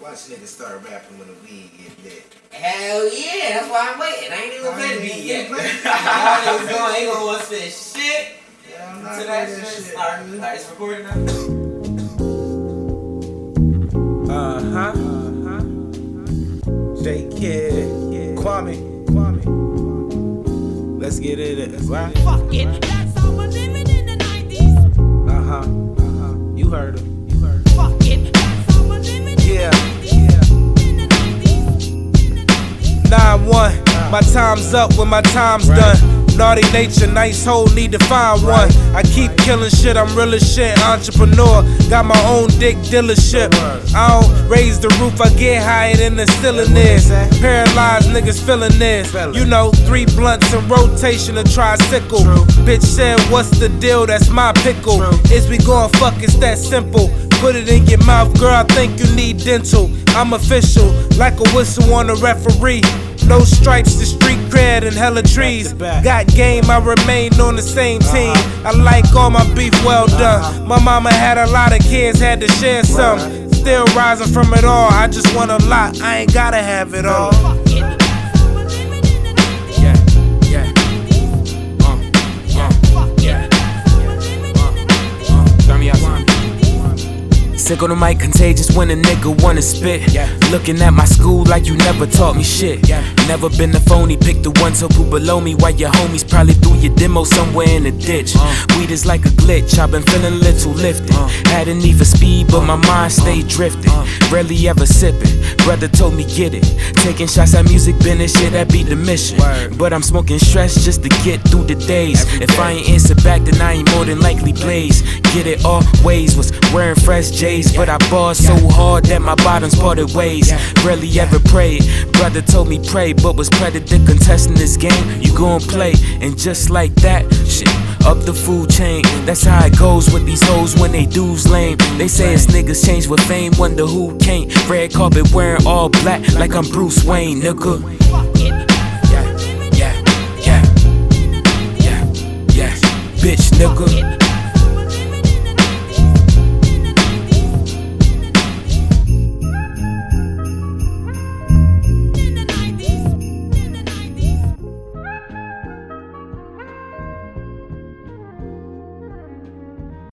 Watch niggas start rapping when the weed get lit. Hell yeah, that's why I'm waiting. I ain't even I gonna the beat yet. play it. Y'all ain't gonna want to spit shit Yeah, I'm not to that shit. shit. Alright, nigga. it's recording now. Uh huh. Uh huh. J Kyd, Kwami, Kwami. Let's get it. Right? Fuck it, My time's up when my time's done. Naughty nature, nice hole, need to find one. I keep killing shit, I'm real as shit. Entrepreneur, got my own dick dealership. I don't raise the roof, I get higher than the ceiling is. Paralyzed niggas feeling this. You know, three blunts in rotation, a tricycle. Bitch said, What's the deal? That's my pickle. Is we going fuck? It's that simple. Put it in your mouth, girl. I think you need dental. I'm official, like a whistle on a referee. No stripes, the street cred and hella trees. Got game, I remain on the same team. I like all my beef well done. My mama had a lot of kids, had to share some. Still rising from it all. I just want a lot, I ain't gotta have it all. Sick on the mic, contagious when a nigga wanna spit. Yeah. Looking at my school like you never taught me shit. Yeah. Never been the phony, pick the one ones who below me while your homies probably threw your demo somewhere in the ditch. Uh. Weed is like a glitch, I've been feeling a little lifted. Uh. Had a need for speed, but my uh. mind stayed uh. drifting. Rarely ever sipping. Brother told me get it. Taking shots at music business, shit that be the mission. Word. But I'm smoking stress just to get through the days. Every if I ain't answer back, then I ain't more than likely blaze. Get it all ways, was wearing fresh J's, days, but I bought so hard that my bottoms parted ways. Rarely ever prayed. Brother told me pray, but was predator contesting this game. You gon' play, and just like that, shit up the food chain. That's how it goes with these hoes when they dudes lame. They say it's niggas change with fame, wonder who can't. Red carpet wearing all black like I'm Bruce Wayne, nigga. Yeah, yeah, yeah, yeah, yeah, bitch, nigga.